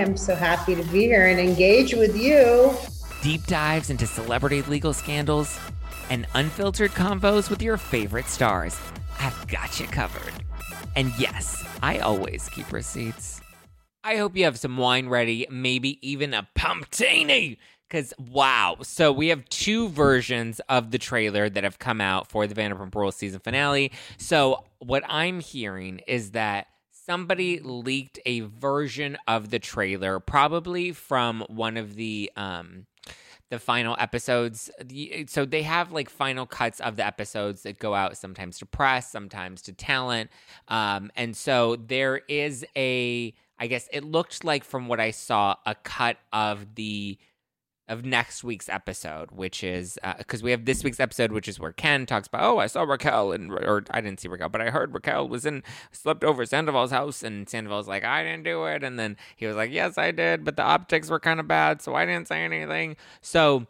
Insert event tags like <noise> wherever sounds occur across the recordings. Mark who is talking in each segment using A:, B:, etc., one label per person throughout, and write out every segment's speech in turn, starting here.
A: I'm so happy to be here and engage with you.
B: deep dives into celebrity legal scandals, and unfiltered convos with your favorite stars. I've got you covered. And yes, I always keep receipts. I hope you have some wine ready, maybe even a pumptini. Because, wow. So, we have two versions of the trailer that have come out for the Vanderpump Rules season finale. So, what I'm hearing is that somebody leaked a version of the trailer, probably from one of the um, the final episodes. So they have like final cuts of the episodes that go out sometimes to press, sometimes to talent. Um, and so there is a, I guess it looked like from what I saw, a cut of the of next week's episode, which is uh, because we have this week's episode, which is where Ken talks about, oh, I saw Raquel, and or I didn't see Raquel, but I heard Raquel was in slept over Sandoval's house, and Sandoval's like, I didn't do it, and then he was like, yes, I did, but the optics were kind of bad, so I didn't say anything. So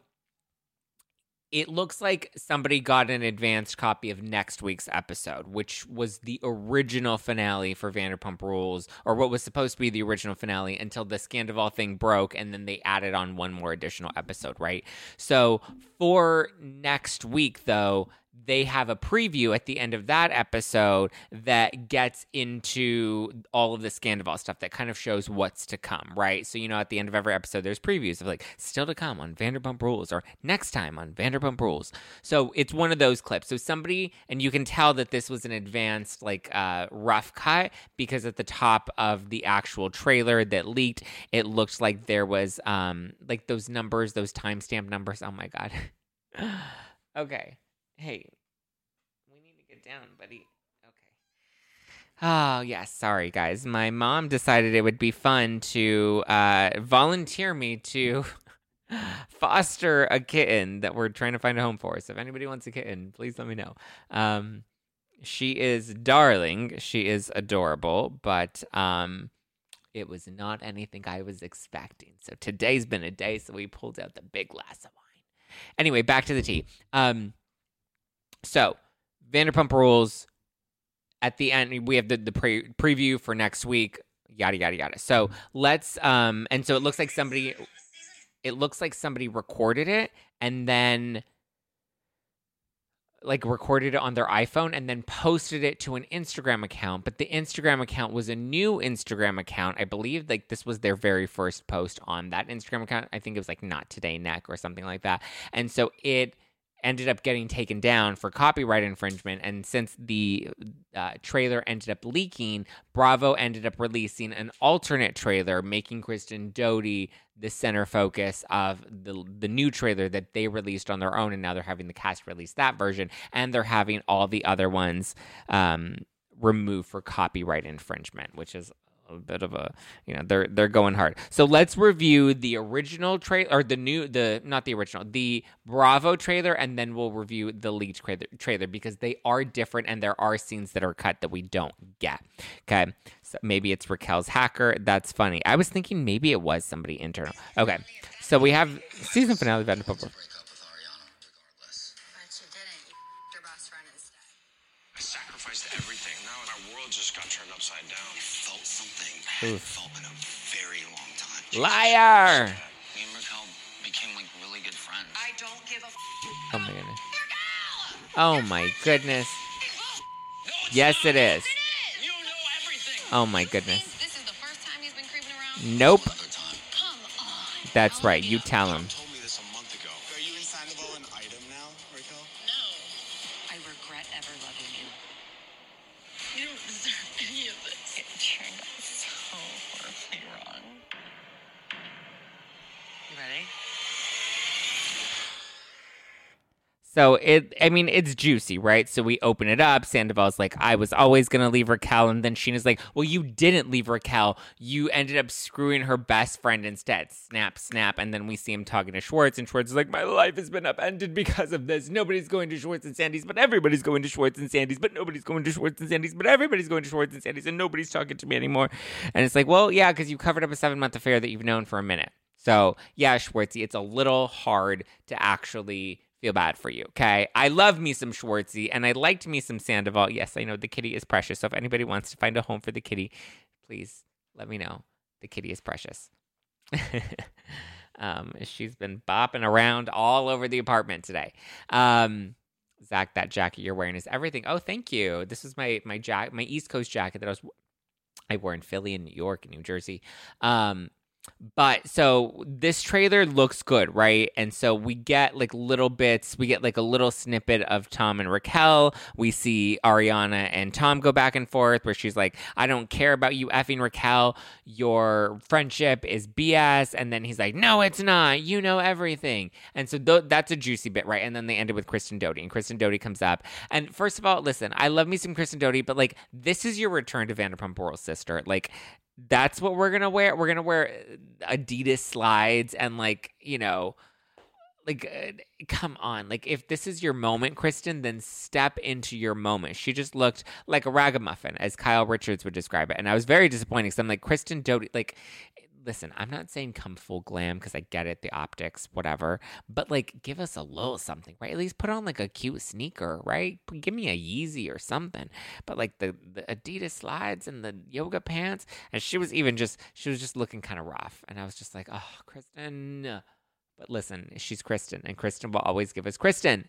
B: it looks like somebody got an advanced copy of next week's episode, which was the original finale for Vanderpump Rules, or what was supposed to be the original finale until the Scandoval thing broke, and then they added on one more additional episode, right? So for next week, though, they have a preview at the end of that episode that gets into all of the Scandoval stuff that kind of shows what's to come, right? So, you know, at the end of every episode, there's previews of like still to come on Vanderpump Rules or next time on Vanderpump Rules. So it's one of those clips. So somebody, and you can tell that this was an advanced, like, uh, rough cut because at the top of the actual trailer that leaked, it looked like there was, um, like those numbers, those timestamp numbers. Oh my God. <sighs> okay. Hey, we need to get down, buddy. Okay. Oh, yes. Sorry, guys. My mom decided it would be fun to uh, volunteer me to <laughs> foster a kitten that we're trying to find a home for. So if anybody wants a kitten, please let me know. Um, she is darling. She is adorable, but um, it was not anything I was expecting. So today's been a day, so we pulled out the big glass of wine. Anyway, back to the tea. Um, so, Vanderpump Rules. At the end, we have the the pre- preview for next week. Yada yada yada. So let's um, and so it looks like somebody, it looks like somebody recorded it and then like recorded it on their iPhone and then posted it to an Instagram account. But the Instagram account was a new Instagram account. I believe like this was their very first post on that Instagram account. I think it was like not today neck or something like that. And so it ended up getting taken down for copyright infringement. And since the uh, trailer ended up leaking, Bravo ended up releasing an alternate trailer, making Kristen Doute the center focus of the the new trailer that they released on their own. And now they're having the cast release that version, and they're having all the other ones um, removed for copyright infringement, which is a bit of a you know they're they're going hard. So let's review the original trailer or the new the not the original the Bravo trailer and then we'll review the leaked trailer trailer because they are different and there are scenes that are cut that we don't get. Okay, so maybe it's Raquel's hacker. That's funny. I was thinking maybe it was somebody internal. Okay, so we have season finale of Vanderpump. Oof.
C: hadn't in a very long time.
B: Liar!
C: Uh, me and Raquel became like really good friends.
D: I don't give a f-
B: Oh my goodness. Oh my goodness. Yes, it is.
E: You know everything.
B: Oh my goodness.
D: This is the first time he's been creeping around.
B: Nope.
D: Come on.
B: That's right. You tell him.
D: So
B: it, I mean, it's juicy, right? So we open it up. Sandoval's like, I was always gonna leave Raquel, and then Scheana's like, Well, you didn't leave Raquel. You ended up screwing her best friend instead. Snap, snap. And then we see him talking to Schwartz, and Schwartz is like, My life has been upended because of this. Nobody's going to Schwartz and Sandy's, but everybody's going to Schwartz and Sandy's, but nobody's going to Schwartz and Sandy's, but everybody's going to Schwartz and Sandy's, and nobody's talking to me anymore. And it's like, Well, yeah, because you covered up a seven month affair that you've known for a minute. So yeah, Schwartzy, it's a little hard to actually feel bad for you. Okay. I love me some Schwartzy and I liked me some Sandoval. Yes, I know the kitty is precious. So if anybody wants to find a home for the kitty, please let me know. The kitty is precious. <laughs> um, she's been bopping around all over the apartment today. Um, Zack, that jacket you're wearing is everything. Oh, thank you. This is my my jacket, my East Coast jacket that I was I wore in Philly and New York and New Jersey. Um, but so this trailer looks good, right? And so we get like little bits, we get like a little snippet of Tom and Raquel. We see Ariana and Tom go back and forth where she's like, I don't care about you effing Raquel. Your friendship is BS. And then he's like, No, it's not. You know everything. And so th- that's a juicy bit, right? And then they ended with Kristen Doute. And Kristen Doute comes up. And first of all, listen, I love me some Kristen Doute, but like, this is your return to Vanderpump Rules sister. Like, that's what we're gonna wear. We're gonna wear Adidas slides and like you know, like uh, come on. Like if this is your moment, Kristen, then step into your moment. She just looked like a ragamuffin, as Kyle Richards would describe it, and I was very disappointed because I'm like Kristen Doute, like. Listen, I'm not saying come full glam because I get it, the optics, whatever. But like, give us a little something, right? At least put on like a cute sneaker, right? Give me a Yeezy or something. But like the, the Adidas slides and the yoga pants, and she was even just she was just looking kind of rough, and I was just like, oh, Kristen. But listen, she's Kristen, and Kristen will always give us Kristen.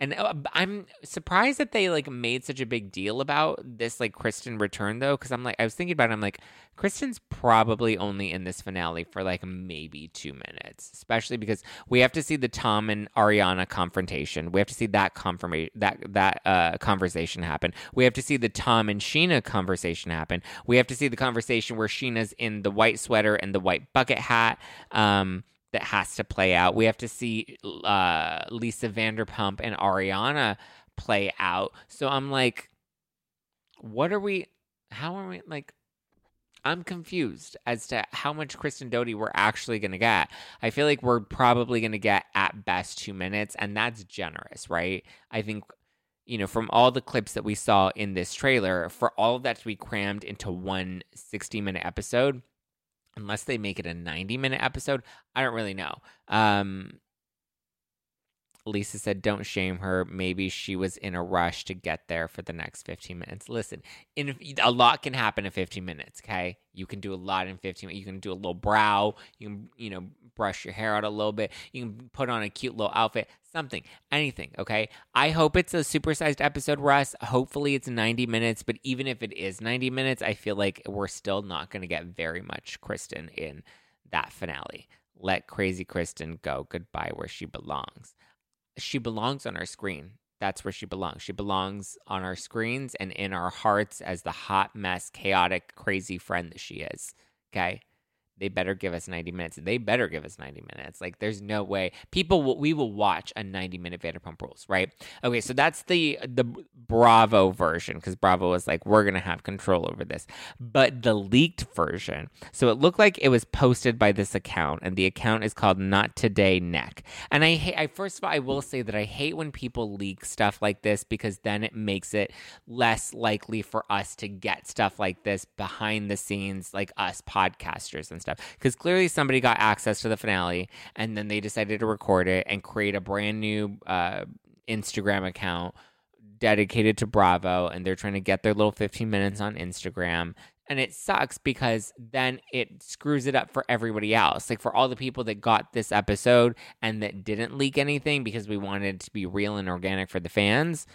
B: And uh, I'm surprised that they like made such a big deal about this like Kristen return though, because I'm like I was thinking about it. I'm like Kristen's probably only in this finale for like maybe two minutes, especially because we have to see the Tom and Ariana confrontation. We have to see that confirmation that that uh, conversation happen. We have to see the Tom and Scheana conversation happen. We have to see the conversation where Scheana's in the white sweater and the white bucket hat. Um, that has to play out. We have to see uh, Lisa Vanderpump and Ariana play out. So I'm like, what are we? How are we like? I'm confused as to how much Kristen Doute we're actually going to get. I feel like we're probably going to get at best two minutes, and that's generous, right? I think, you know, from all the clips that we saw in this trailer, for all of that to be crammed into one 60 minute episode, unless they make it a 90 minute episode i don't really know. Um lisa said don't shame her. Maybe she was in a rush to get there for the next 15 minutes. Listen in a lot can happen in 15 minutes okay? You can do a lot in 15 minutes you can do a little brow you can you know brush your hair out a little bit you can put on a cute little outfit something anything okay? I hope it's a supersized episode russ. Hopefully it's 90 minutes but even if it is 90 minutes i feel like we're still not going to get very much kristen in that finale. Let crazy kristen go. Goodbye where she belongs she belongs on our screen. That's where she belongs. She belongs on our screens and in our hearts as the hot mess chaotic crazy friend that she is okay they better give us 90 minutes. They better give us 90 minutes. Like, there's no way. People, will, we will watch a 90 minute Vanderpump Rules, right? Okay, so that's the the Bravo version because Bravo was like, we're gonna have control over this. But the leaked version, so it looked like it was posted by this account, and the account is called Not Today Neck. And I hate. I first of all, I will say that I hate when people leak stuff like this because then it makes it less likely for us to get stuff like this behind the scenes, like us podcasters and stuff stuff because clearly somebody got access to the finale and then they decided to record it and create a brand new uh, Instagram account dedicated to Bravo and they're trying to get their little 15 minutes on Instagram and it sucks because then it screws it up for everybody else. Like for all the people that got this episode and that didn't leak anything because we wanted it to be real and organic for the fans,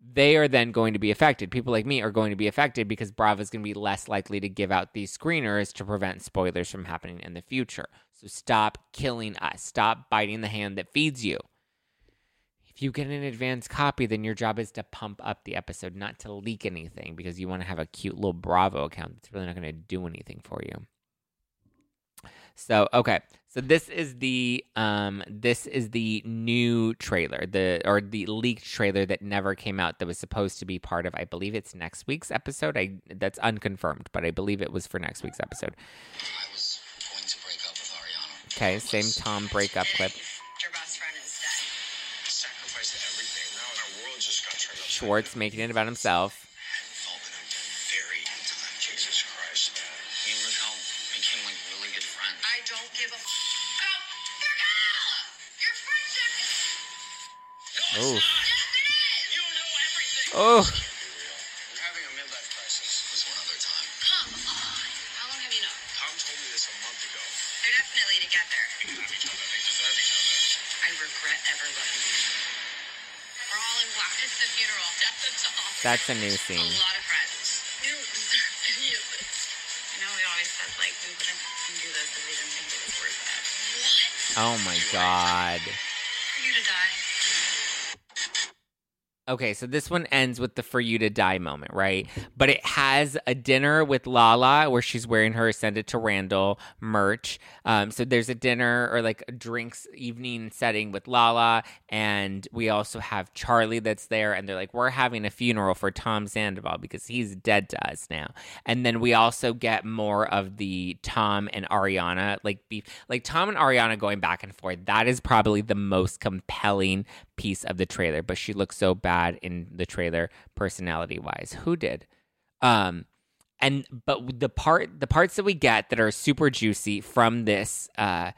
B: they are then going to be affected. People like me are going to be affected because Bravo is going to be less likely to give out these screeners to prevent spoilers from happening in the future. So stop killing us. Stop biting the hand that feeds you. If you get an advance copy, then your job is to pump up the episode, not to leak anything because you want to have a cute little Bravo account that's really not going to do anything for you. So okay, so this is the um this is the new trailer, the or the leaked trailer that never came out that was supposed to be part of I believe it's next week's episode. I that's unconfirmed, but I believe it was for next week's episode. Okay, same. Tom breakup clip. Schwartz making it about himself.
D: The funeral. That's all.
B: that's a new scene.
D: A lot of friends. We don't deserve any of this. I know we always said like we wouldn't do this if we didn't think it was worth it. What?
B: Oh my god. Okay, so this one ends with the for you to die moment, right? But it has a dinner with Lala where she's wearing her send it to Randall merch. Um, so there's a dinner or like a drinks evening setting with Lala, and we also have Charlie that's there, and they're like, we're having a funeral for Tom Sandoval because he's dead to us now. And then we also get more of the Tom and Ariana like like Tom and Ariana going back and forth. That is probably the most compelling piece of the trailer, but she looks so bad in the trailer personality wise. Who did? Um and but the part the parts that we get that are super juicy from this uh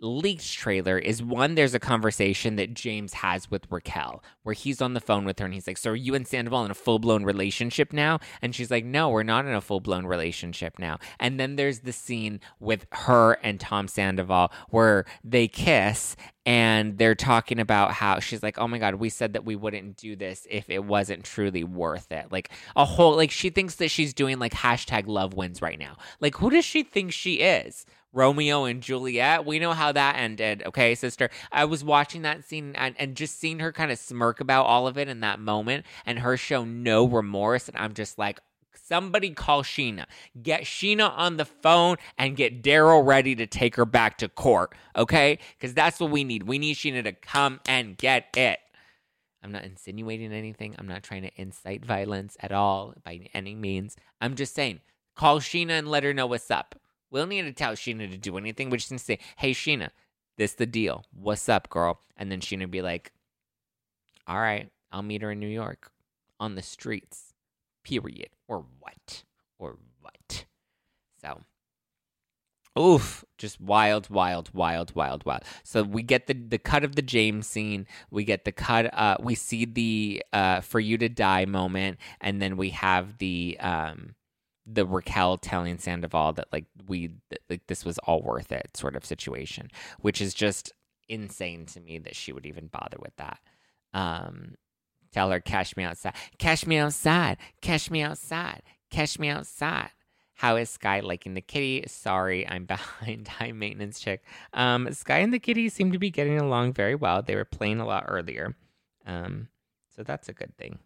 B: leaked trailer is one there's a conversation that James has with Raquel where he's on the phone with her and he's like so are you and Sandoval in a full-blown relationship now and she's like no we're not in a full-blown relationship now and then there's the scene with her and Tom Sandoval where they kiss and they're talking about how she's like oh my god we said that we wouldn't do this if it wasn't truly worth it like a whole like she thinks that she's doing like hashtag love wins right now like who does she think she is Romeo and Juliet. We know how that ended, okay, sister? I was watching that scene and, and just seeing her kind of smirk about all of it in that moment and her show no remorse. And I'm just like, somebody call Scheana. Get Scheana on the phone and get Daryl ready to take her back to court, okay? Because that's what we need. We need Scheana to come and get it. I'm not insinuating anything. I'm not trying to incite violence at all by any means. I'm just saying, call Scheana and let her know what's up. We don't need to tell Scheana to do anything. We just need to say, hey, Scheana, this the deal. What's up, girl? And then Scheana be like, all right, I'll meet her in New York on the streets, period. Or what? Or what? So, oof, just wild, wild, wild, wild, wild. So we get the the cut of the James scene. We get the cut. Uh, we see the uh, for you to die moment, and then we have the um the Raquel telling Sandoval that like we like this was all worth it sort of situation, which is just insane to me that she would even bother with that. Um, tell her cash me outside, cash me outside, cash me outside, cash me outside. How is Sky liking the kitty? Sorry, I'm <laughs> behind. High maintenance chick. Um, Sky and the kitty seem to be getting along very well. They were playing a lot earlier, um, so that's a good thing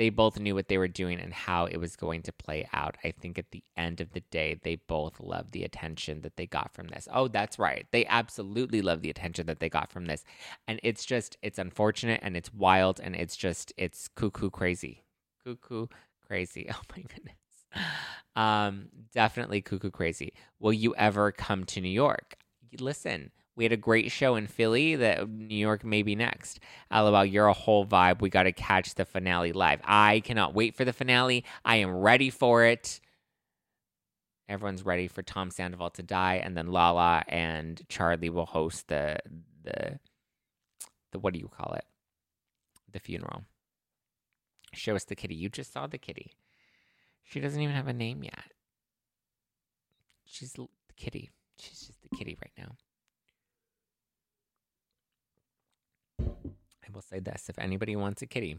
B: they both knew what they were doing and how it was going to play out. I think at the end of the day, they both loved the attention that they got from this. Oh, that's right. They absolutely love the attention that they got from this. And it's just, it's unfortunate and it's wild and it's just, it's cuckoo crazy. Cuckoo crazy. <laughs> Oh my goodness. Um, definitely cuckoo crazy. Will you ever come to New York? Listen, we had a great show in Philly. That New York may be next. LOL, you're a whole vibe. We got to catch the finale live. I cannot wait for the finale. I am ready for it. Everyone's ready for Tom Sandoval to die, and then Lala and Charlie will host the the the what do you call it? The funeral. Show us the kitty. You just saw the kitty. She doesn't even have a name yet. She's the kitty. She's just the kitty right now. I will say this if anybody wants a kitty,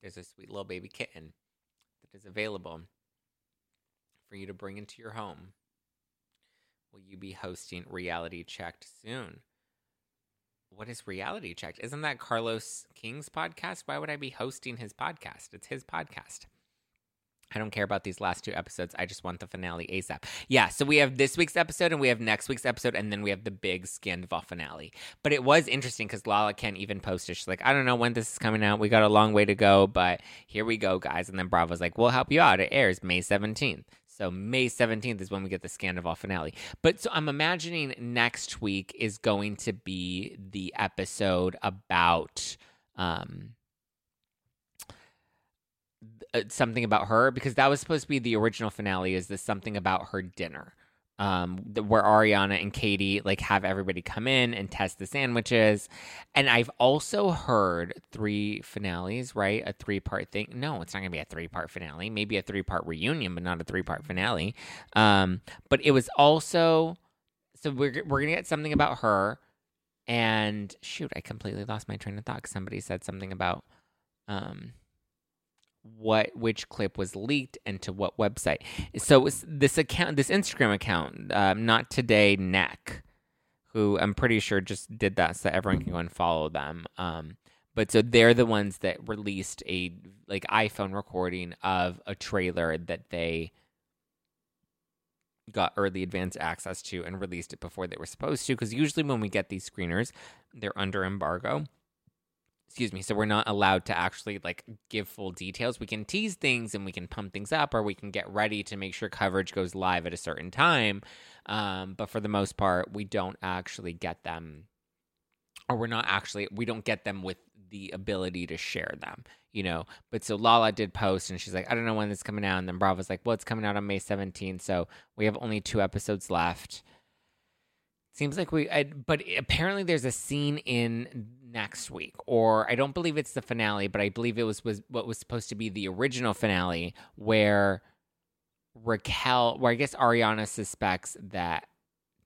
B: there's a sweet little baby kitten that is available for you to bring into your home. Will you be hosting Reality Checked soon? What is Reality Checked? Isn't that Carlos King's podcast? Why would I be hosting his podcast? It's his podcast. I don't care about these last two episodes. I just want the finale ASAP. Yeah, so we have this week's episode and we have next week's episode, and then we have the big Scandoval finale. But it was interesting because Lala can't even post it. She's like, I don't know when this is coming out. We got a long way to go, but here we go, guys. And then Bravo's like, we'll help you out. It airs May 17th. So May 17th is when we get the Scandoval finale. But so I'm imagining next week is going to be the episode about um uh, something about her because that was supposed to be the original finale is this something about her dinner. Um where ariana and katie like have everybody come in and test the sandwiches. And i've also heard three finales right? A three part thing. No it's not gonna be a three part finale. Maybe a three part reunion but not a three part finale. Um but it was also so we're, we're gonna get something about her. And shoot i completely lost my train of thought somebody said something about um what which clip was leaked and to what website. So this account, this Instagram account, um, not today neck, who I'm pretty sure just did that so everyone can go and follow them. Um, but so they're the ones that released a like iPhone recording of a trailer that they got early advance access to and released it before they were supposed to because usually when we get these screeners they're under embargo excuse me so we're not allowed to actually like give full details. We can tease things and we can pump things up or we can get ready to make sure coverage goes live at a certain time um, but for the most part we don't actually get them or we're not actually we don't get them with the ability to share them you know? But so lala did post and she's like i don't know when it's coming out. And then bravo's like well it's coming out on may 17th so we have only two episodes left Seems like we, I, but apparently there's a scene in next week, or I don't believe it's the finale, but I believe it was was what was supposed to be the original finale, where Raquel, where I guess Ariana suspects that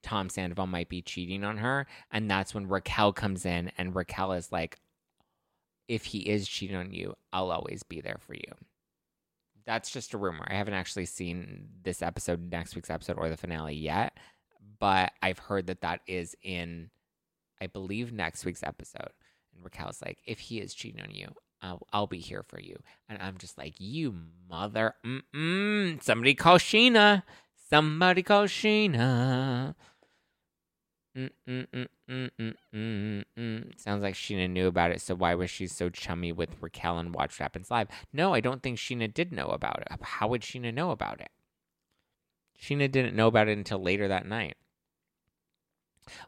B: Tom Sandoval might be cheating on her, and that's when Raquel comes in, and Raquel is like, "If he is cheating on you, I'll always be there for you." That's just a rumor. I haven't actually seen this episode, next week's episode, or the finale yet but I've heard that that is in, I believe, next week's episode. And Raquel's like, if he is cheating on you, I'll, I'll be here for you. And I'm just like, you mother, mm-mm, somebody call Scheana. Somebody call Scheana. Sounds like Scheana knew about it, so why was she so chummy with Raquel and Watch What Happens Live? No, I don't think Scheana did know about it. How would Scheana know about it? Scheana didn't know about it until later that night.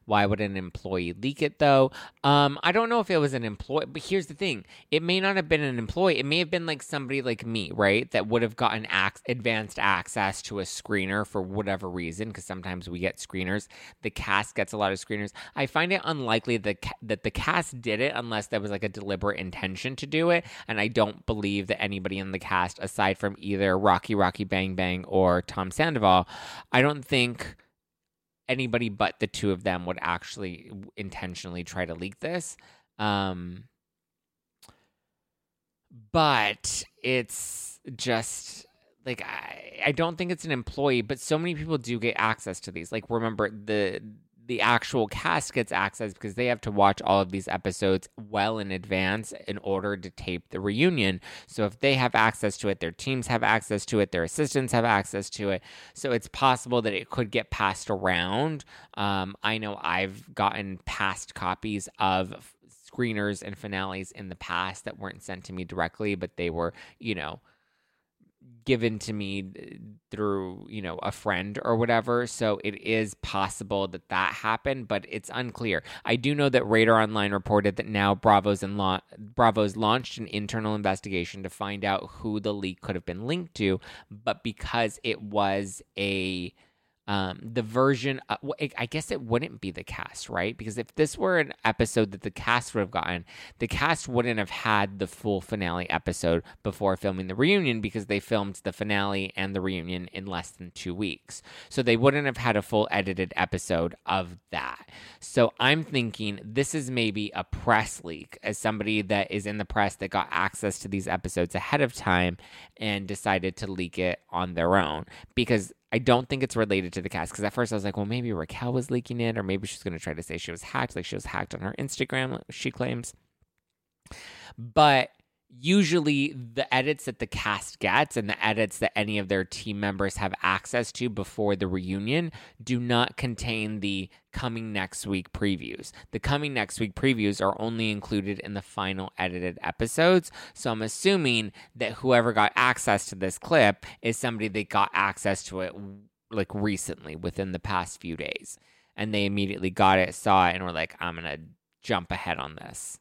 B: Why would an employee leak it though? Um, I don't know if it was an employee, but here's the thing: it may not have been an employee. It may have been like somebody like me, right? That would have gotten ac- advanced access to a screener for whatever reason. Because sometimes we get screeners. The cast gets a lot of screeners. I find it unlikely that ca- that the cast did it unless there was like a deliberate intention to do it. And I don't believe that anybody in the cast, aside from either Rocky Rocky Bang Bang or Tom Sandoval, I don't think anybody but the two of them would actually intentionally try to leak this. Um, but it's just like I, I don't think it's an employee, but so many people do get access to these. Like remember the the actual cast gets access because they have to watch all of these episodes well in advance in order to tape the reunion. So if they have access to it, their teams have access to it, their assistants have access to it. So it's possible that it could get passed around. Um, I know I've gotten past copies of screeners and finales in the past that weren't sent to me directly, but they were, you know, given to me through you know a friend or whatever. So it is possible that that happened but it's unclear. I do know that radar online reported that now bravo's and la- bravo's launched an internal investigation to find out who the leak could have been linked to but because it was a um, the version, uh, I guess it wouldn't be the cast, right? Because if this were an episode that the cast would have gotten, the cast wouldn't have had the full finale episode before filming the reunion because they filmed the finale and the reunion in less than two weeks. So they wouldn't have had a full edited episode of that. So I'm thinking this is maybe a press leak as somebody that is in the press that got access to these episodes ahead of time and decided to leak it on their own because I don't think it's related to the cast because at first I was like, well, maybe Raquel was leaking it, or maybe she's going to try to say she was hacked, like she was hacked on her Instagram, she claims. But usually the edits that the cast gets and the edits that any of their team members have access to before the reunion do not contain the coming next week previews. The coming next week previews are only included in the final edited episodes. So I'm assuming that whoever got access to this clip is somebody that got access to it like recently within the past few days. And they immediately got it, saw it, and were like, I'm going to jump ahead on this.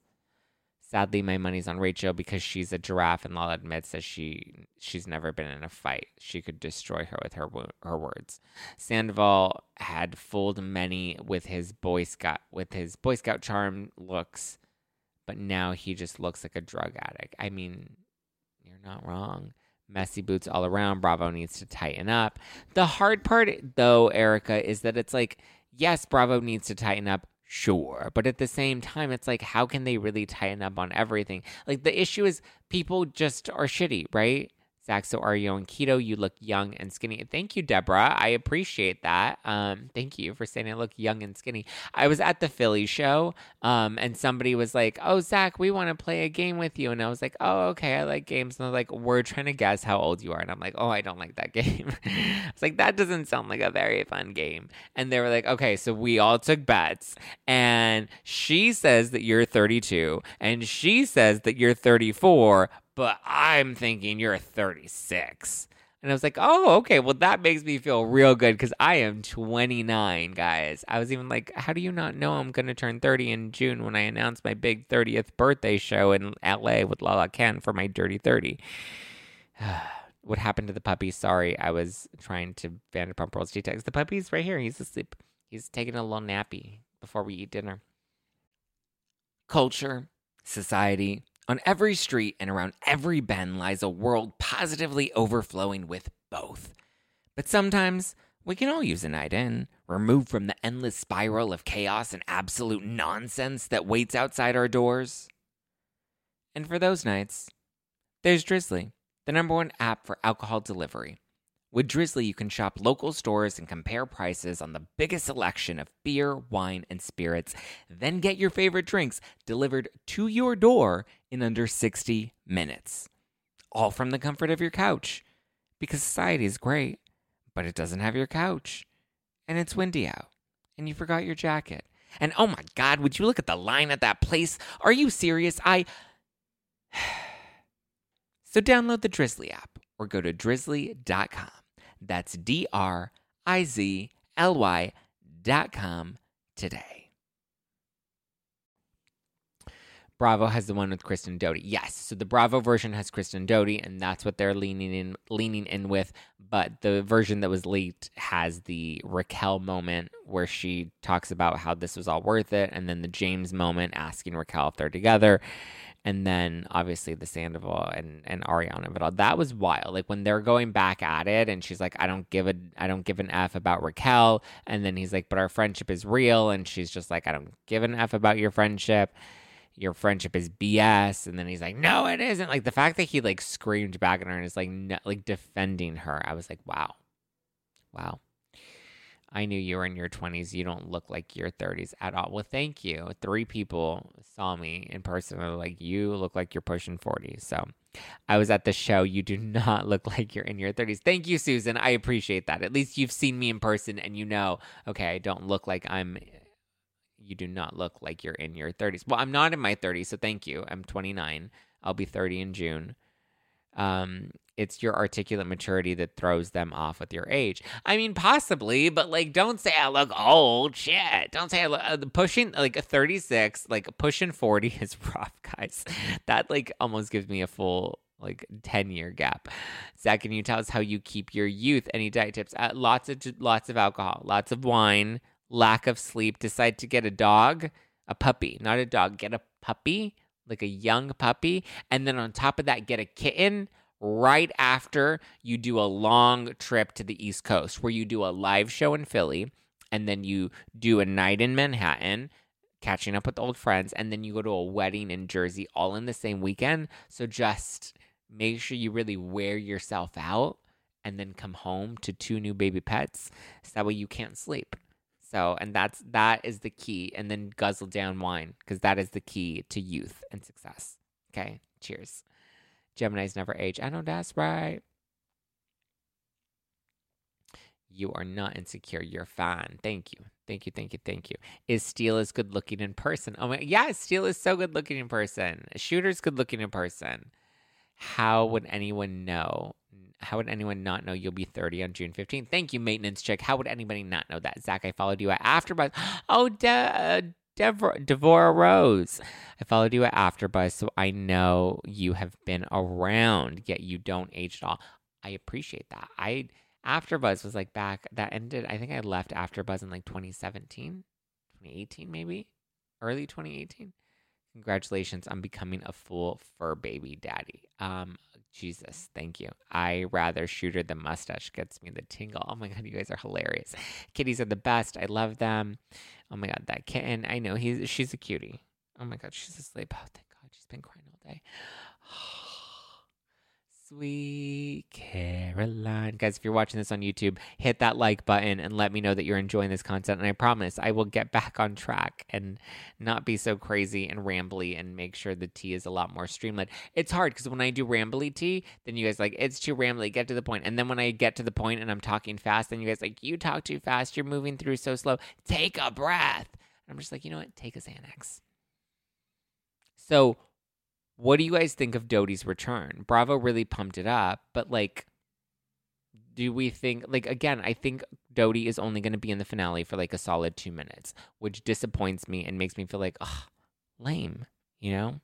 B: Sadly, my money's on Rachel because she's a giraffe, and Lala admits that she she's never been in a fight. She could destroy her with her her words. Sandoval had fooled many with his boy scout with his boy scout charm looks, but now he just looks like a drug addict. I mean, you're not wrong. Messy boots all around. Bravo needs to tighten up. The hard part, though, Erica, is that it's like, yes, Bravo needs to tighten up. Sure. But at the same time, it's like, how can they really tighten up on everything? Like, the issue is people just are shitty, right? Zack, so are you on keto? You look young and skinny. Thank you, Deborah. I appreciate that. Um, thank you for saying I look young and skinny. I was at the Philly show, um, and somebody was like, "Oh, Zack, we want to play a game with you," and I was like, "Oh, okay, I like games." And they're like, "We're trying to guess how old you are," and I'm like, "Oh, I don't like that <laughs> game." I was like, "That doesn't sound like a very fun game." And they were like, "Okay, so we all took bets, and she says that you're 32, and she says that you're 34." But I'm thinking you're 36. And I was like, oh, okay. Well, that makes me feel real good because I am 29, guys. I was even like, how do you not know I'm going to turn 30 in June when I announce my big 30th birthday show in LA with Lala Kent for my Dirty 30? <sighs> what happened to the puppy? Sorry, I was trying to Vanderpump Rules details. The puppy's right here. He's asleep. He's taking a little nappy before we eat dinner. Culture, society, on every street and around every bend lies a world positively overflowing with both. But sometimes we can all use a night in, removed from the endless spiral of chaos and absolute nonsense that waits outside our doors. And for those nights, there's Drizzly, the number one app for alcohol delivery. With Drizzly, you can shop local stores and compare prices on the biggest selection of beer, wine, and spirits, then get your favorite drinks delivered to your door in under 60 minutes. All from the comfort of your couch. Because society is great, but it doesn't have your couch. And it's windy out. And you forgot your jacket. And oh my God, would you look at the line at that place? Are you serious? I. <sighs> so download the Drizzly app or go to drizzly.com. That's D R I Z L Y dot com today. Bravo has the one with Kristen Doute. Yes, so the Bravo version has Kristen Doute, and that's what they're leaning in leaning in with. But the version that was leaked has the Raquel moment where she talks about how this was all worth it, and then the James moment asking Raquel if they're together and then obviously the Sandoval and and Ariana but that was wild like when they're going back at it and she's like I don't give a I don't give an f about Raquel and then he's like but our friendship is real and she's just like I don't give an f about your friendship your friendship is BS and then he's like no it isn't like the fact that he like screamed back at her and is like no, like defending her I was like wow wow I knew you were in your 20s. You don't look like your 30s at all. Well, thank you. Three people saw me in person. They're like, you look like you're pushing 40. So I was at the show. You do <laughs> not look like you're in your 30s. Thank you, Susan. I appreciate that. At least you've seen me in person and you know, okay, I don't look like I'm. You do not look like you're in your 30s. Well, I'm not in my 30s, so thank you. I'm 29. I'll be 30 in June. Um, it's your articulate maturity that throws them off with your age. I mean, possibly, but like, don't say I look old. Shit, don't say I look uh, pushing like a thirty six, like pushing forty <laughs> is rough, guys. That like almost gives me a full like 10 year gap. Zack, can you tell us how you keep your youth? Any diet tips? Uh, lots of lots of alcohol, lots of wine, lack of sleep. Decide to get a dog, a puppy, not a dog. Get a puppy, like a young puppy, and then on top of that, get a kitten right after you do a long trip to the East Coast where you do a live show in Philly and then you do a night in Manhattan catching up with old friends and then you go to a wedding in Jersey all in the same weekend. So just make sure you really wear yourself out and then come home to two new baby pets so that way you can't sleep. So, and that's that is the key and then guzzle down wine because that is the key to youth and success. Okay? Cheers. Gemini's never age. I know that's right. You are not insecure. You're fine. Thank you. Thank you. Thank you. Thank you. Is Steele is good looking in person? Oh my yeah, Steele is so good looking in person. Shooter's good looking in person. How would anyone know? How would anyone not know you'll be 30 on June 15th? Thank you, maintenance chick. How would anybody not know that? Zack, I followed you at AfterBuzz. Oh, De- uh, Dev- Devora Rose. I followed you at AfterBuzz, so I know you have been around, yet you don't age at all. I appreciate that. I AfterBuzz was like back that ended. I think I left AfterBuzz in like 2017, 2018 maybe, early 2018. Congratulations on becoming a full fur baby daddy. Um, Jesus, thank you. I rather shooter than mustache gets me the tingle. Oh my god, you guys are hilarious. Kitties are the best. I love them. Oh my god, that kitten. I know he's she's a cutie. Oh my god, she's asleep. Oh thank God, she's been crying all day. <sighs> Sweet Caroline. Guys, if you're watching this on YouTube, hit that like button and let me know that you're enjoying this content. And I promise I will get <laughs> back on track and not be so crazy and rambly and make sure the tea is a lot more streamlined. It's hard because when I do rambly tea, then you guys like, it's too rambly, get to the point. And then when I get to the point and I'm talking fast, then you guys like, you talk too fast, you're moving through so slow. Take a breath. I'm just like, you know what? Take a Xanax. So, what do you guys think of Doute's return? Bravo really pumped it up, but like, do we think like again? I think Doute is only going to be in the finale for like a solid two minutes, which disappoints me and makes me feel like, ugh, lame. You know.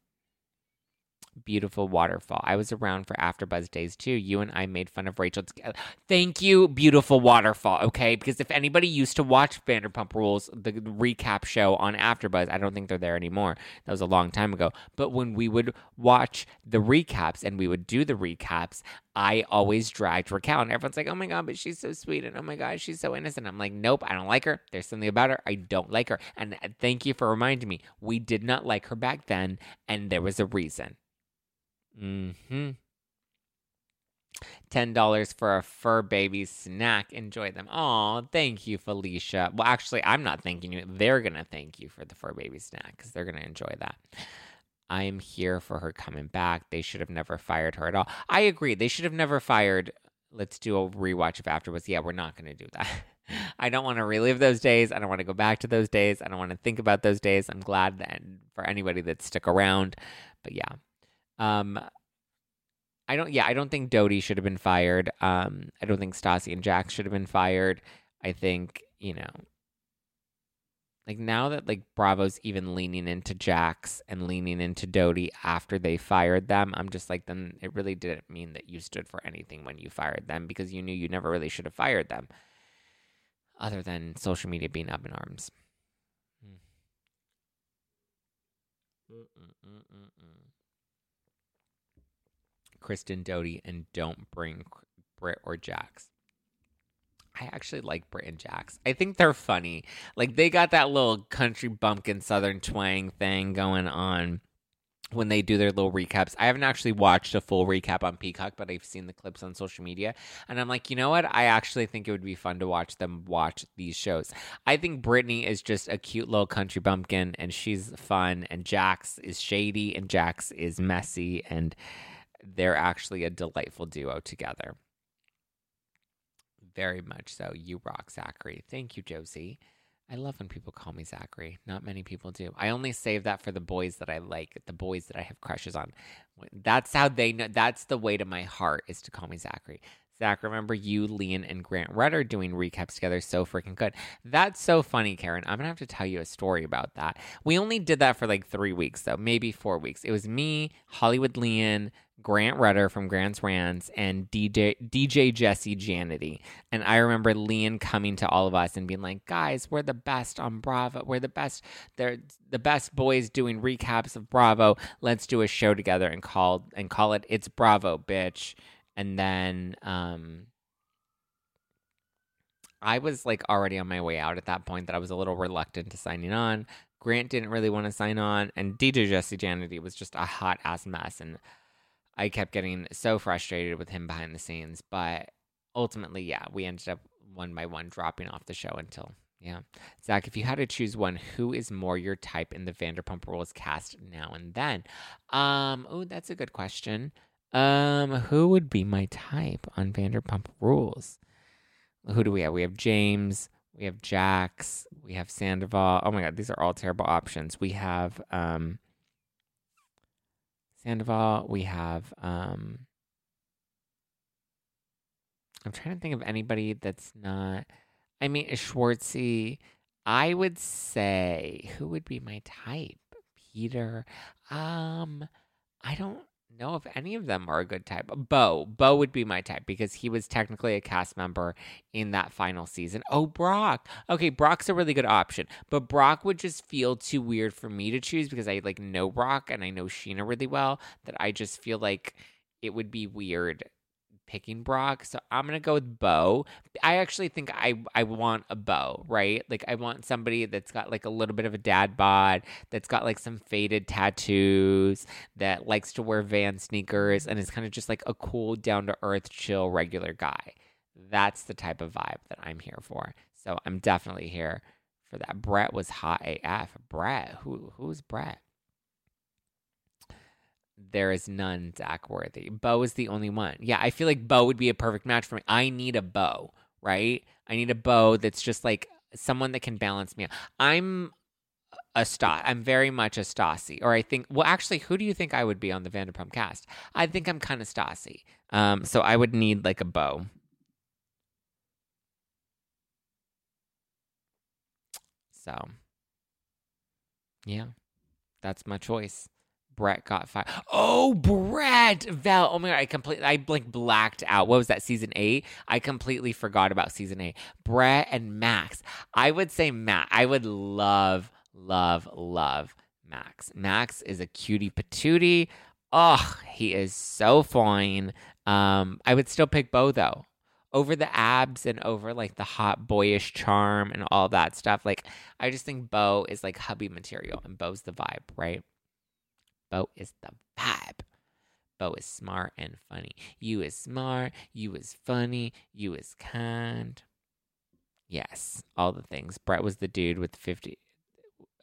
B: Beautiful waterfall. I was around for AfterBuzz days too. You and I made fun of Rachel together. Thank you, beautiful waterfall. Okay, because if anybody used to watch Vanderpump Rules, the recap show on AfterBuzz, I don't think they're there anymore. That was a long time ago. But when we would watch the recaps and we would do the recaps, I always dragged Raquel, and everyone's like, "Oh my god, but she's so sweet," and "Oh my god, she's so innocent." I'm like, "Nope, I don't like her. There's something about her I don't like her." And uh, thank you for reminding me. We did not like her back then, and there was a reason. Hmm. Ten dollars for a fur baby snack. Enjoy them. Oh, thank you, Felicia. Well, actually, I'm not thanking you. They're gonna thank you for the fur baby snack because they're gonna enjoy that. I am here for her coming back. They should have never fired her at all. I agree. They should have never fired. Let's do a rewatch of AfterBuzz. Yeah, we're not gonna do that. <laughs> I don't want to relive those days. I don't want to go back to those days. I don't want to think about those days. I'm glad that for anybody that stuck around. But yeah. Um I don't yeah, I don't think Doute should have been fired. Um I don't think Stassi and Jax should have been fired. I think, you know, like now that like Bravo's even leaning into Jax and leaning into Doute after they fired them, I'm just like then it really didn't mean that you stood for anything when you fired them because you knew you never really should have fired them. Other than social media being up in arms. Mm-mm-mm-mm-mm. Kristen Doute and don't bring Brit or Jax. I actually like Brit and Jax. I think they're funny. Like they got that little country bumpkin southern twang thing going on when they do their little recaps. I haven't actually watched a full recap on Peacock, but I've seen the clips on social media. And I'm like, you know what? I actually think it would be fun to watch them watch these shows. I think Brittany is just a cute little country bumpkin and she's fun. And Jax is shady and Jax is messy. And they're actually a delightful duo together. Very much so. You rock, Zachary. Thank you, Josie. I love when people call me Zachary. Not many people do. I only save that for the boys that I like, the boys that I have crushes on. That's how they know. That's the way to my heart is to call me Zachary. Zack, remember you, Leon, and Grant Rudder doing recaps together so freaking good. That's so funny, Karen. I'm gonna have to tell you a story about that. We only did that for like three weeks, though, maybe four weeks. It was me, Hollywood Leon, Grant Rudder from Grant's Rants, and DJ DJ Jesse Janity. And I remember Leon coming to all of us and being like, "Guys, we're the best on Bravo. We're the best. They're the best boys doing recaps of Bravo. Let's do a show together and call and call it It's Bravo, bitch." And then um I was like already on my way out at that point that I was a little reluctant to signing on. Grant didn't really want to sign on, and DJ Jesse Janity was just a hot ass mess, and I kept getting so frustrated with him behind the scenes. But ultimately, yeah, we ended up one by one dropping off the show until yeah. Zack, if you had to choose one, who is more your type in the Vanderpump Rules cast now and then? Um, oh, that's a good question. Um, who would be my type on Vanderpump Rules? Who do we have? We have James, we have Jax, we have Sandoval. Oh my god, these are all terrible options. We have um Sandoval, we have um I'm trying to think of anybody that's not I mean Schwartzy. I would say who would be my type? Peter. Um I don't know if any of them are a good type. Bo. Bo would be my type because he was technically a cast member in that final season. Oh, Brock. Okay, Brock's a really good option. But Brock would just feel too weird for me to choose because I like know Brock and I know Scheana really well that I just feel like it would be weird picking Brock. So I'm gonna go with Bo. I actually think I I want a Bo, right? Like I want somebody that's got like a little bit of a dad bod, that's got like some faded tattoos, that likes to wear van sneakers, and is kind of just like a cool, down to earth, chill, regular guy. That's the type of vibe that I'm here for. So I'm definitely here for that. Brett was hot AF. Brett, who who's Brett? There is none Zack worthy. Bo is the only one. Yeah, I feel like Bo would be a perfect match for me. I need a Bo, right? I need a Bo that's just like someone that can balance me. I'm a Stas. I'm very much a Stassi. Or I think, well, actually, who do you think I would be on the Vanderpump cast? I think I'm kind of Stassi. Um, so I would need like a Bo. So, yeah, that's my choice. Brett got fired. Oh, Brett Val. Oh my god, I completely I like blacked out. What was that? Season eight. I completely forgot about season eight. Brett and Max. I would say Max. I would love, love, love Max. Max is a cutie patootie. Oh, he is so fine. Um, I would still pick Bo though. Over the abs and over like the hot boyish charm and all that stuff. Like I just think Bo is like hubby material and Bo's the vibe, right? Bo is the vibe. Bo is smart and funny. You is smart. You is funny. You is kind. Yes, all the things. Brett was the dude with 50.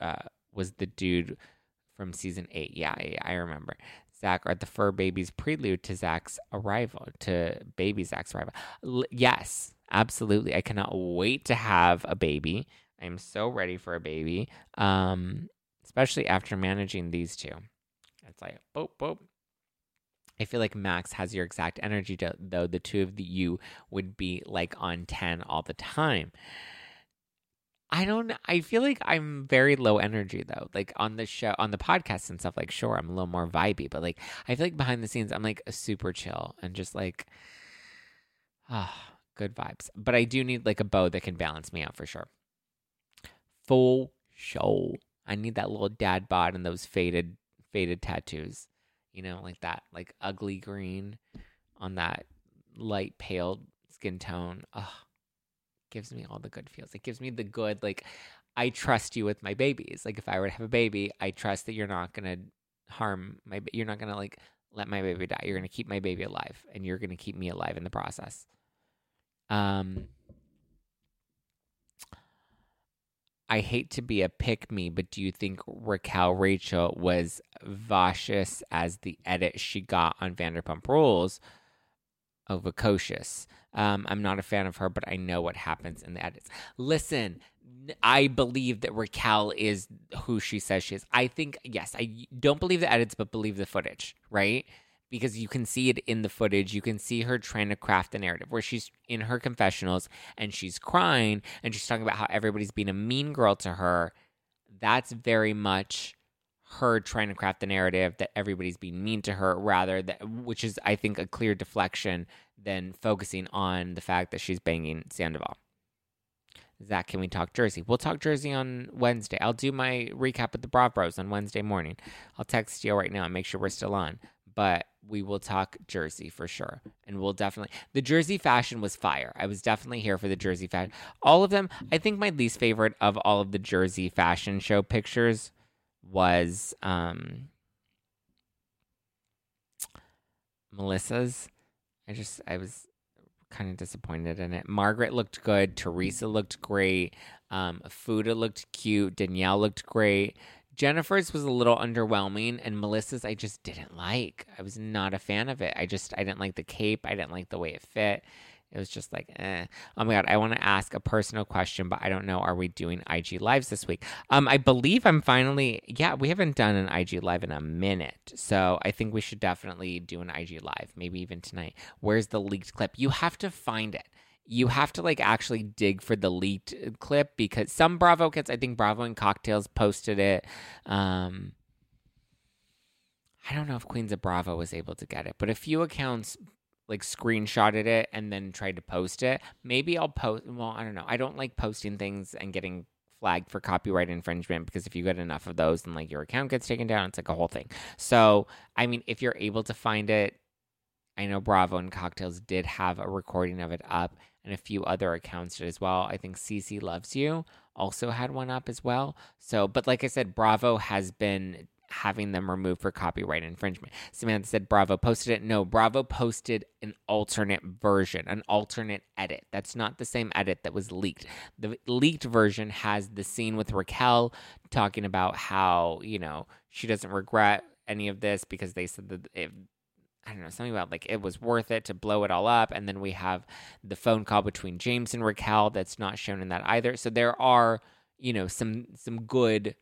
B: Uh, was the dude from season eight. Yeah, I remember. Zack are the fur babies prelude to Zack's arrival, to baby Zack's arrival. L- yes, absolutely. I cannot wait to have a baby. I'm so ready for a baby, um, especially after managing these two. It's like boop boop. I feel like Max has your exact energy, though the two of the, you would be like on ten all the time. I don't. I feel like I'm very low energy though. Like on the show, on the podcast and stuff. Like, sure, I'm a little more vibey, but like, I feel like behind the scenes, I'm like super chill and just like, ah, good vibes. But I do need like a Bo that can balance me out for sure. Full show. I need that little dad bod and those faded faded tattoos, you know, like that, like ugly green on that light pale skin tone. Oh, gives me all the good feels. It gives me the good, like, I trust you with my babies. Like, if I were to have a baby, I trust that you're not gonna harm my. You're not gonna like let my baby die. You're gonna keep my baby alive, and you're gonna keep me alive in the process. Um, I hate to be a pick me, but do you think Raquel Rachel was vicious as the edit she got on Vanderpump Rules? Oh, Vicocious. Um, I'm not a fan of her, but I know what happens in the edits. Listen, I believe that Raquel is who she says she is. I think, yes, I don't believe the edits, but believe the footage, right? Because you can see it in the footage. You can see her trying to craft the narrative where she's in her confessionals and she's crying and she's talking about how everybody's being a mean girl to her. That's very much her trying to craft the narrative that everybody's being mean to her rather that which is I think a clear deflection than focusing on the fact that she's banging Sandoval. Zack, can we talk Jersey? We'll talk Jersey on Wednesday. I'll do my recap with the Brav Bros on Wednesday morning. I'll text you right now and make sure we're still on. But we will talk Jersey for sure. And we'll definitely the Jersey fashion was fire. I was definitely here for the Jersey fashion. All of them, I think my least favorite of all of the Jersey fashion show pictures was um Melissa's. I just I was kind of disappointed in it. Margaret looked good. Teresa looked great. Um, Fuda looked cute. Danielle looked great. Jennifer's was a little underwhelming, and Melissa's I just didn't like. I was not a fan of it. I just I didn't like the cape. I didn't like the way it fit. It was just like, eh. Oh my god, I want to ask a personal question, but I don't know. Are we doing IG lives this week? Um, I believe I'm finally. Yeah, we haven't done an IG live in a minute, so I think we should definitely do an IG live, maybe even tonight. Where's the leaked clip? You have to find it. You have to like actually dig for the leaked uh, clip because some Bravo kids, I think Bravo and Cocktails posted it. Um, I don't know if Queens of Bravo was able to get it, but a few accounts like screenshotted it and then tried to post it. Maybe I'll post. Well, I don't know. I don't like posting things and getting flagged for copyright infringement because if you get enough of those, then like your account gets taken down. It's like a whole thing. So, I mean, if you're able to find it, I know Bravo and Cocktails did have a recording of it up, and a few other accounts did as well. I think CC Loves You also had one up as well. So, but like I said, Bravo has been having them removed for copyright infringement. Samantha said Bravo posted it. No, Bravo posted an alternate version, an alternate edit. That's not the same edit that was leaked. The leaked version has the scene with Raquel talking about how, you know, she doesn't regret any of this because they said that it, I don't know, something about like it was worth it to blow it all up. And then we have the phone call between James and Raquel that's not shown in that either. So there are, you know, some some good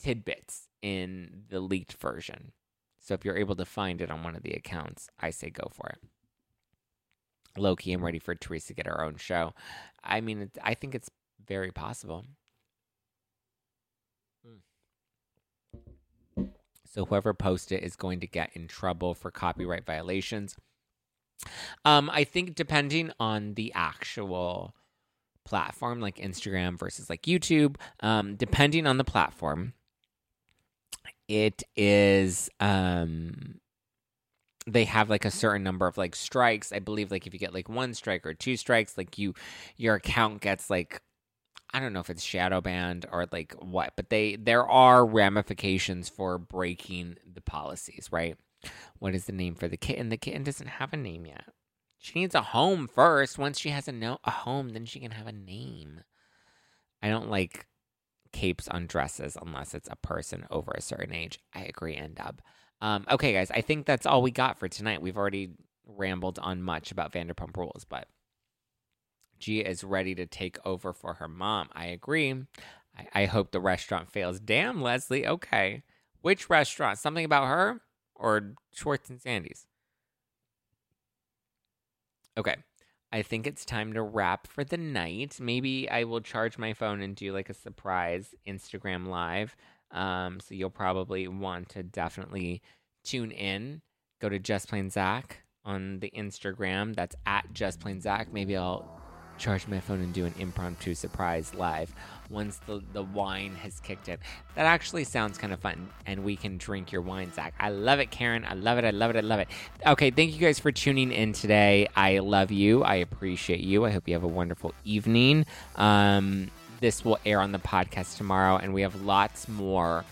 B: tidbits in the leaked version. So if you're able to find it on one of the accounts, I say go for it. Loki, I'm ready for Teresa to get her own show. I mean, I think it's very possible. So whoever posted it is going to get in trouble for copyright violations. Um, I think depending on the actual platform, like Instagram versus like YouTube, um, depending on the platform, it is um they have like a certain number of like strikes. I believe like if you get like one strike or two strikes, like you your account gets like I don't know if it's shadow banned or like what, but they there are ramifications for breaking the policies, right? What is the name for the kitten? The kitten doesn't have a name yet. She needs a home first. Once she has a no a home, then she can have a name. I don't like capes on dresses unless it's a person over a certain age. I agree, Ndub. Um, okay, guys, I think that's all we got for tonight. We've already rambled on much about Vanderpump Rules, but Gia is ready to take over for her mom. I agree. I, I hope the restaurant fails. Damn, Leslie. Okay. Which restaurant? Something about her or Schwartz and Sandy's? Okay. I think it's time to wrap for the night. Maybe I will charge my phone and do like a surprise Instagram live. Um, so you'll probably want to definitely tune in. Go to Just Plain Zack on the Instagram. That's at Just Plain Zack. Maybe I'll charge my phone and do an impromptu surprise live once the, the wine has kicked in. That actually sounds kind of fun, and we can drink your wine, Zack. I love it, Karen. I love it. I love it. I love it. Okay, thank you guys for tuning in today. I love you. I appreciate you. I hope you have a wonderful evening. Um, this will air on the podcast tomorrow, and we have lots more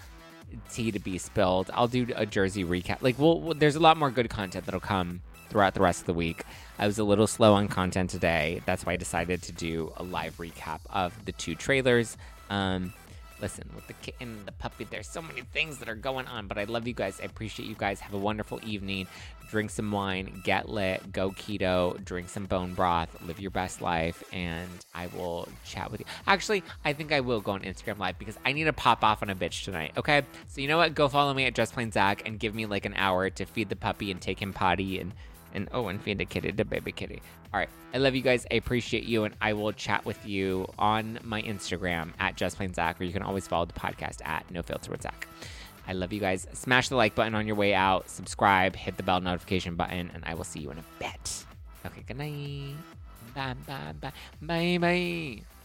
B: tea to be spilled. I'll do a Jersey recap. Like, we'll, we'll there's a lot more good content that'll come throughout the rest of the week. I was a little slow on content today. That's why I decided to do a live recap of the two trailers. Um, listen, with the kitten and the puppy, there's so many things that are going on, but I love you guys. I appreciate you guys. Have a wonderful evening. Drink some wine, get lit, go keto, drink some bone broth, live your best life, and I will chat with you. Actually, I think I will go on Instagram Live because I need to pop off on a bitch tonight, okay? So you know what? Go follow me at Just Plain Zack and give me like an hour to feed the puppy and take him potty and and oh, and feed the kitty, baby kitty. All right, I love you guys. I appreciate you, and I will chat with you on my Instagram at Just Plain Zack, or you can always follow the podcast at No Filter with Zack. I love you guys. Smash the like button on your way out. Subscribe. Hit the bell notification button, and I will see you in a bit. Okay, good night. Bye, bye, bye, bye, bye.